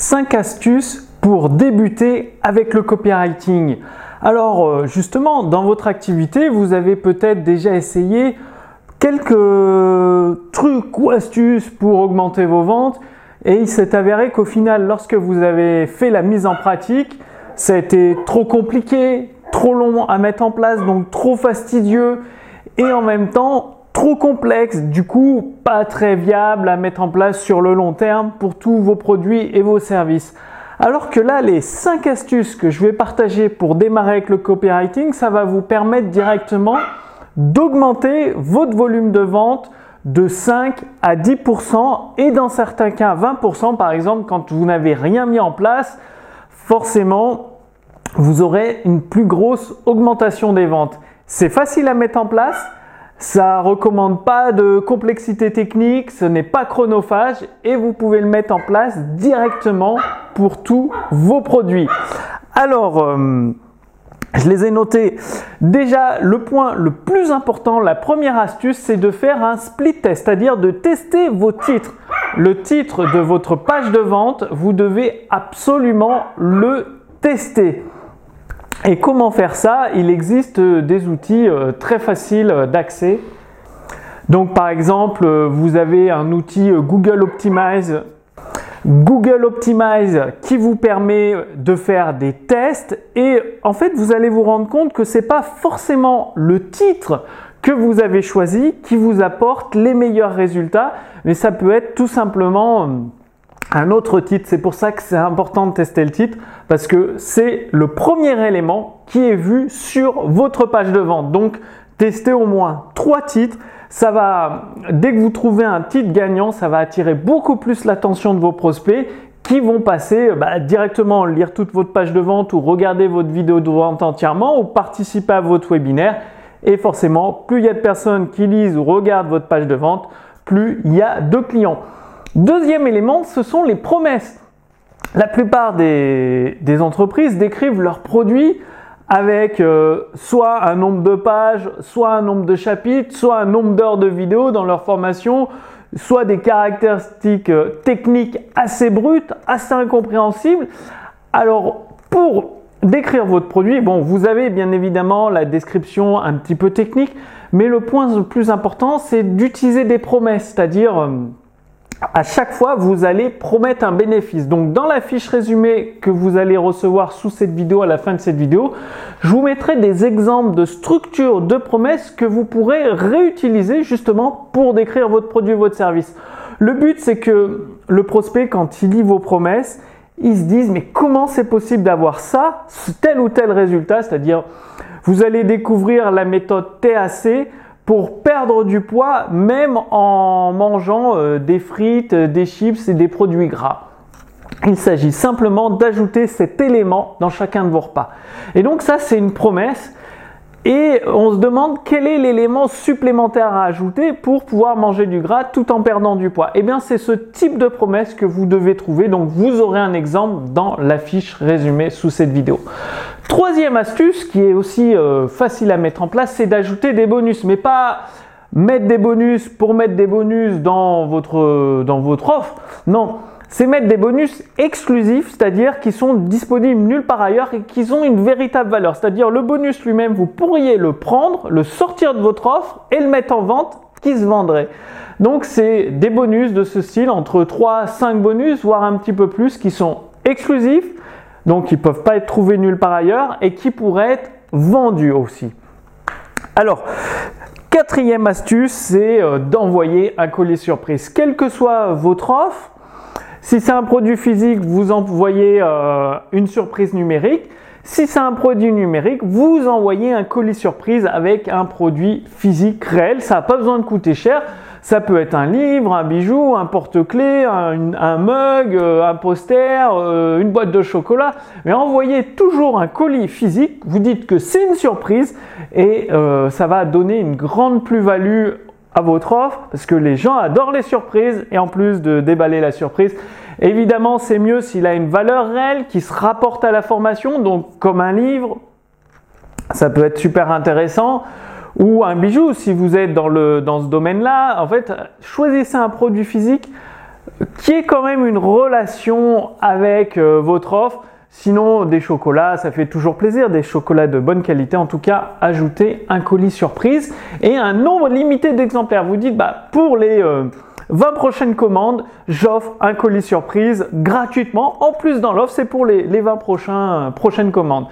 5 astuces pour débuter avec le copywriting. Alors euh, justement, dans votre activité, vous avez peut-être déjà essayé quelques trucs ou astuces pour augmenter vos ventes et il s'est avéré qu'au final, lorsque vous avez fait la mise en pratique, ça a été trop compliqué, trop long à mettre en place, donc trop fastidieux et en même temps trop complexe, du coup pas très viable à mettre en place sur le long terme pour tous vos produits et vos services. Alors que là, les 5 astuces que je vais partager pour démarrer avec le copywriting, ça va vous permettre directement d'augmenter votre volume de vente de 5 à 10% et dans certains cas 20% par exemple quand vous n'avez rien mis en place, forcément vous aurez une plus grosse augmentation des ventes. C'est facile à mettre en place, ça recommande pas de complexité technique, ce n'est pas chronophage et vous pouvez le mettre en place directement pour tous vos produits. Alors, euh, je les ai notés. Déjà, le point le plus important, la première astuce, c'est de faire un split test, c'est-à-dire de tester vos titres. Le titre de votre page de vente, vous devez absolument le tester. Et comment faire ça? Il existe euh, des outils euh, très faciles euh, d'accès. Donc par exemple, vous avez un outil Google Optimize. Google Optimize qui vous permet de faire des tests et en fait vous allez vous rendre compte que ce n'est pas forcément le titre que vous avez choisi qui vous apporte les meilleurs résultats, mais ça peut être tout simplement un autre titre. C'est pour ça que c'est important de tester le titre parce que c'est le premier élément qui est vu sur votre page de vente. Donc, testez au moins trois titres. Ça va, dès que vous trouvez un titre gagnant, ça va attirer beaucoup plus l'attention de vos prospects qui vont passer bah, directement lire toute votre page de vente ou regarder votre vidéo de vente entièrement ou participer à votre webinaire. Et forcément, plus il y a de personnes qui lisent ou regardent votre page de vente, plus il y a de clients. Deuxième élément, ce sont les promesses. La plupart des, entreprises décrivent leurs produits avec euh, soit un nombre de pages, soit un nombre de chapitres, soit un nombre d'heures de vidéos dans leur formation, soit des caractéristiques euh, techniques assez brutes, assez incompréhensibles. Alors, pour décrire votre produit, bon, vous avez bien évidemment la description un petit peu technique, mais le point le plus important, c'est d'utiliser des promesses, c'est-à-dire euh, à chaque fois, vous allez promettre un bénéfice. Donc, dans la fiche résumée que vous allez recevoir sous cette vidéo, à la fin de cette vidéo, je vous mettrai des exemples de structures de promesses que vous pourrez réutiliser justement pour décrire votre produit, votre service. Le but, c'est que le prospect, quand il lit vos promesses, il se dise, mais comment c'est possible d'avoir ça, tel ou tel résultat, c'est-à-dire, vous allez découvrir la méthode TAC, pour perdre du poids même en mangeant euh, des frites, euh, des chips et des produits gras. Il s'agit simplement d'ajouter cet élément dans chacun de vos repas. Et donc ça, c'est une promesse et on se demande quel est l'élément supplémentaire à ajouter pour pouvoir manger du gras tout en perdant du poids. Eh bien, c'est ce type de promesse que vous devez trouver. Donc, vous aurez un exemple dans la fiche résumée sous cette vidéo. Troisième astuce qui est aussi euh, facile à mettre en place, c'est d'ajouter des bonus, mais pas mettre des bonus pour mettre des bonus dans votre, dans votre offre. Non, c'est mettre des bonus exclusifs, c'est-à-dire qui sont disponibles nulle part ailleurs et qui ont une véritable valeur. C'est-à-dire le bonus lui-même, vous pourriez le prendre, le sortir de votre offre et le mettre en vente qui se vendrait. Donc c'est des bonus de ce style, entre 3 5 bonus, voire un petit peu plus, qui sont exclusifs, donc qui ne peuvent pas être trouvés nulle part ailleurs et qui pourraient être vendus aussi. Alors, quatrième astuce, c'est euh, d'envoyer un colis surprise. Quelle que soit votre offre, si c'est un produit physique, vous envoyez euh, une surprise numérique. Si c'est un produit numérique, vous envoyez un colis surprise avec un produit physique réel. Ça n'a pas besoin de coûter cher. Ça peut être un livre, un bijou, un porte-clés, un, mug, euh, un poster, euh, une boîte de chocolat. Mais envoyez toujours un colis physique. Vous dites que c'est une surprise et ça va donner une grande plus-value à votre offre parce que les gens adorent les surprises et en plus de déballer la surprise, évidemment c'est mieux s'il a une valeur réelle qui se rapporte à la formation, donc comme un livre, ça peut être super intéressant ou un bijou si vous êtes dans, ce domaine-là. En fait, choisissez un produit physique qui est quand même une relation avec euh, votre offre. Sinon, des chocolats, ça fait toujours plaisir, des chocolats de bonne qualité. En tout cas, ajoutez un colis surprise et un nombre limité d'exemplaires. Vous dites, bah, pour les 20 euh, prochaines commandes, j'offre un colis surprise gratuitement. En plus, dans l'offre, c'est pour les, 20 prochains, prochaines commandes.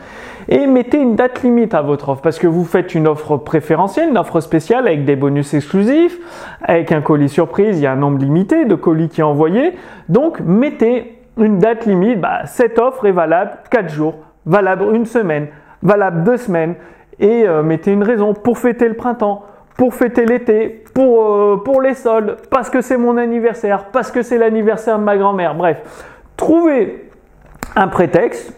Et mettez une date limite à votre offre parce que vous faites une offre préférentielle, une offre spéciale avec des bonus exclusifs, avec un colis surprise, il y a un nombre limité de colis qui est envoyé. Donc, mettez une date limite, bah, cette offre est valable 4 jours, valable une semaine, valable 2 semaines, et euh, mettez une raison pour fêter le printemps, pour fêter l'été, pour, euh, pour les soldes, parce que c'est mon anniversaire, parce que c'est l'anniversaire de ma grand-mère. Bref, trouvez un prétexte,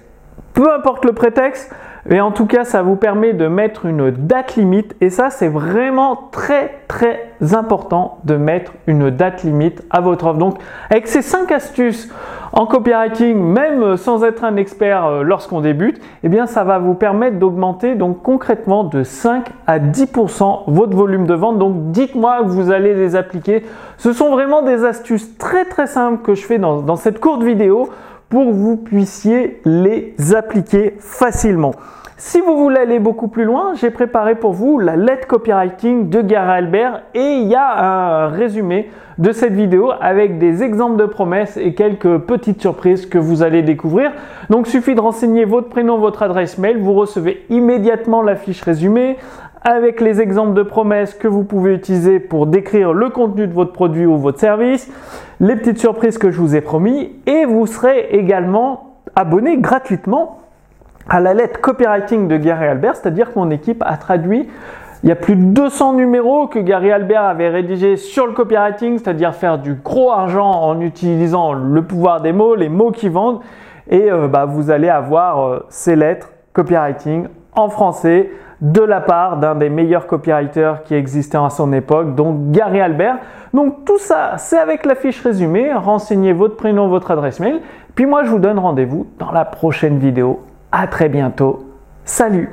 peu importe le prétexte, et en tout cas, ça vous permet de mettre une date limite. Et ça, c'est vraiment très, très important de mettre une date limite à votre offre. Donc, avec ces 5 astuces en copywriting, même sans être un expert euh, lorsqu'on débute, eh bien, ça va vous permettre d'augmenter donc concrètement de 5 à 10% votre volume de vente. Donc, dites-moi que vous allez les appliquer. Ce sont vraiment des astuces très, très simples que je fais dans cette courte vidéo pour que vous puissiez les appliquer facilement. Si vous voulez aller beaucoup plus loin, j'ai préparé pour vous la lettre copywriting de Gary Albert et il y a un résumé de cette vidéo avec des exemples de promesses et quelques petites surprises que vous allez découvrir. Donc suffit de renseigner votre prénom, votre adresse mail, vous recevez immédiatement la fiche résumée avec les exemples de promesses que vous pouvez utiliser pour décrire le contenu de votre produit ou votre service, les petites surprises que je vous ai promis et vous serez également abonné gratuitement à la lettre copywriting de Gary Albert, c'est-à-dire que mon équipe a traduit il y a plus de 200 numéros que Gary Albert avait rédigés sur le copywriting, c'est-à-dire faire du gros argent en utilisant le pouvoir des mots, les mots qui vendent. Et euh, bah, vous allez avoir euh, ces lettres copywriting en français de la part d'un des meilleurs copywriters qui existait à son époque, donc Gary Albert. Donc tout ça, c'est avec la fiche résumée. Renseignez votre prénom, votre adresse mail. Puis moi, je vous donne rendez-vous dans la prochaine vidéo. À très bientôt. Salut